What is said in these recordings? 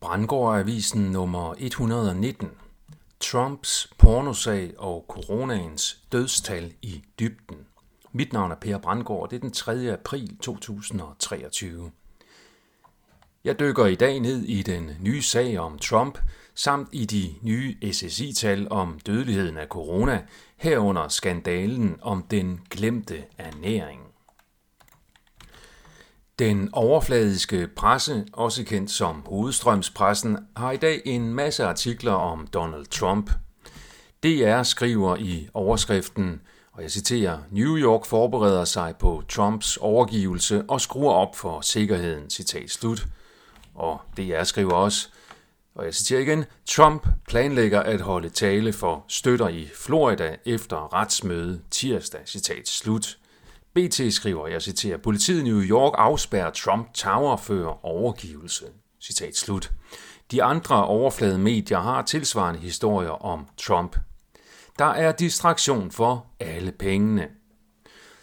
Brandgård-avisen nummer 119. Trumps pornosag og coronaens dødstal i dybden. Mit navn er Per Brandgård, det er den 3. april 2023. Jeg dykker i dag ned i den nye sag om Trump, samt i de nye SSI-tal om dødeligheden af corona, herunder skandalen om den glemte ernæring. Den overfladiske presse, også kendt som hovedstrømspressen, har i dag en masse artikler om Donald Trump. DR skriver i overskriften, og jeg citerer, New York forbereder sig på Trumps overgivelse og skruer op for sikkerheden, citat slut. Og DR skriver også, og jeg citerer igen, Trump planlægger at holde tale for støtter i Florida efter retsmøde tirsdag, citat slut. BT skriver, jeg citerer, politiet i New York afspærrer Trump Tower før overgivelse. Citat slut. De andre overflade medier har tilsvarende historier om Trump. Der er distraktion for alle pengene.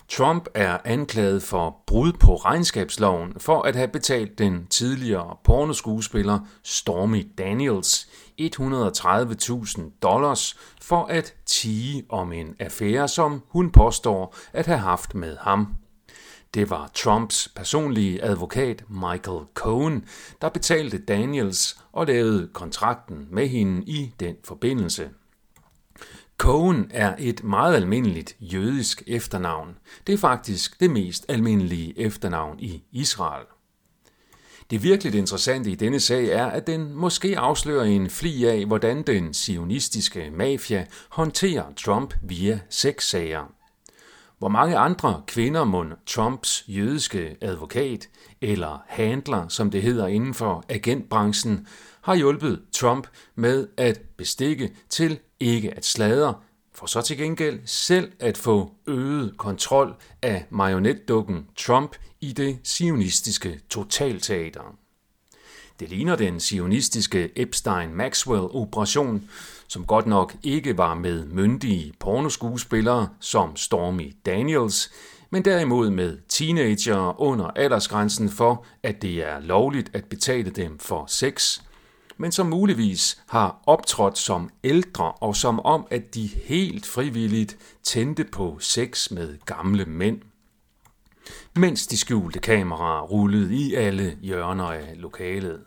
Trump er anklaget for brud på regnskabsloven for at have betalt den tidligere pornoskuespiller Stormy Daniels 130.000 dollars for at tige om en affære, som hun påstår at have haft med ham. Det var Trumps personlige advokat Michael Cohen, der betalte Daniels og lavede kontrakten med hende i den forbindelse. Cohen er et meget almindeligt jødisk efternavn. Det er faktisk det mest almindelige efternavn i Israel. Det virkelig interessante i denne sag er, at den måske afslører en fli af, hvordan den sionistiske mafia håndterer Trump via sexsager. Hvor mange andre kvinder må Trumps jødiske advokat, eller handler, som det hedder inden for agentbranchen, har hjulpet Trump med at bestikke til ikke at sladre, for så til gengæld selv at få øget kontrol af marionetdukken Trump i det sionistiske totalteater. Det ligner den sionistiske Epstein-Maxwell-operation, som godt nok ikke var med myndige pornoskuespillere som Stormy Daniels, men derimod med teenager under aldersgrænsen for, at det er lovligt at betale dem for sex, men som muligvis har optrådt som ældre og som om, at de helt frivilligt tændte på sex med gamle mænd. Mens de skjulte kameraer rullede i alle hjørner af lokalet.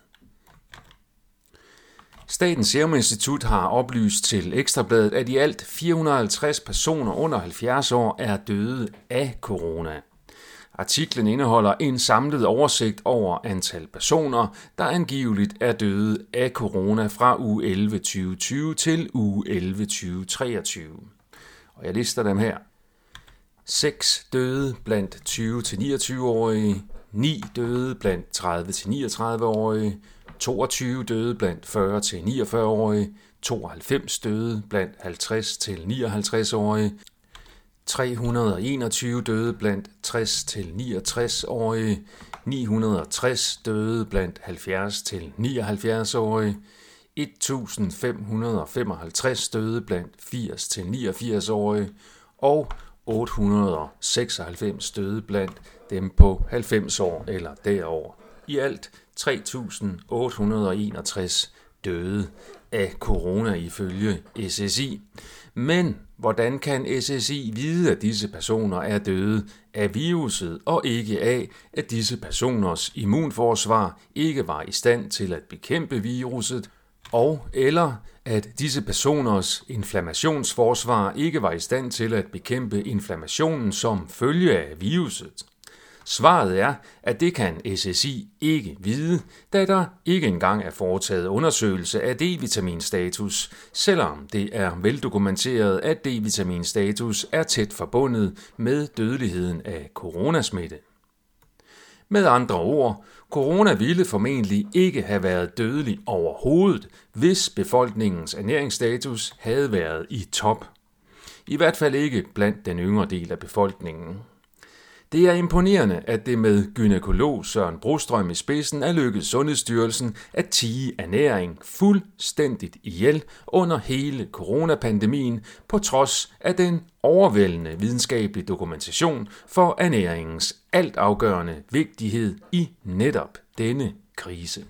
Statens Serum Institut har oplyst til Ekstrabladet, at i alt 450 personer under 70 år er døde af corona. Artiklen indeholder en samlet oversigt over antal personer, der angiveligt er døde af corona fra uge 11 2020 til uge 11 2023. Og jeg lister dem her. 6 døde blandt 20-29-årige, 9 døde blandt 30-39-årige, 22 døde blandt 40-49-årige, 92 døde blandt 50-59-årige, 321 døde blandt 60-69-årige, 960 døde blandt 70-79-årige, 1555 døde blandt 80-89-årige og 896 døde blandt dem på 90 år eller derover. I alt 3.861 døde af corona ifølge SSI. Men hvordan kan SSI vide, at disse personer er døde af viruset, og ikke af, at disse personers immunforsvar ikke var i stand til at bekæmpe viruset, og eller at disse personers inflammationsforsvar ikke var i stand til at bekæmpe inflammationen som følge af viruset? Svaret er, at det kan SSI ikke vide, da der ikke engang er foretaget undersøgelse af D-vitaminstatus, selvom det er veldokumenteret, at D-vitaminstatus er tæt forbundet med dødeligheden af coronasmitte. Med andre ord, corona ville formentlig ikke have været dødelig overhovedet, hvis befolkningens ernæringsstatus havde været i top. I hvert fald ikke blandt den yngre del af befolkningen. Det er imponerende, at det med gynekolog Søren Brostrøm i spidsen er lykkedes Sundhedsstyrelsen at tige ernæring fuldstændigt ihjel under hele coronapandemien, på trods af den overvældende videnskabelige dokumentation for ernæringens altafgørende vigtighed i netop denne krise.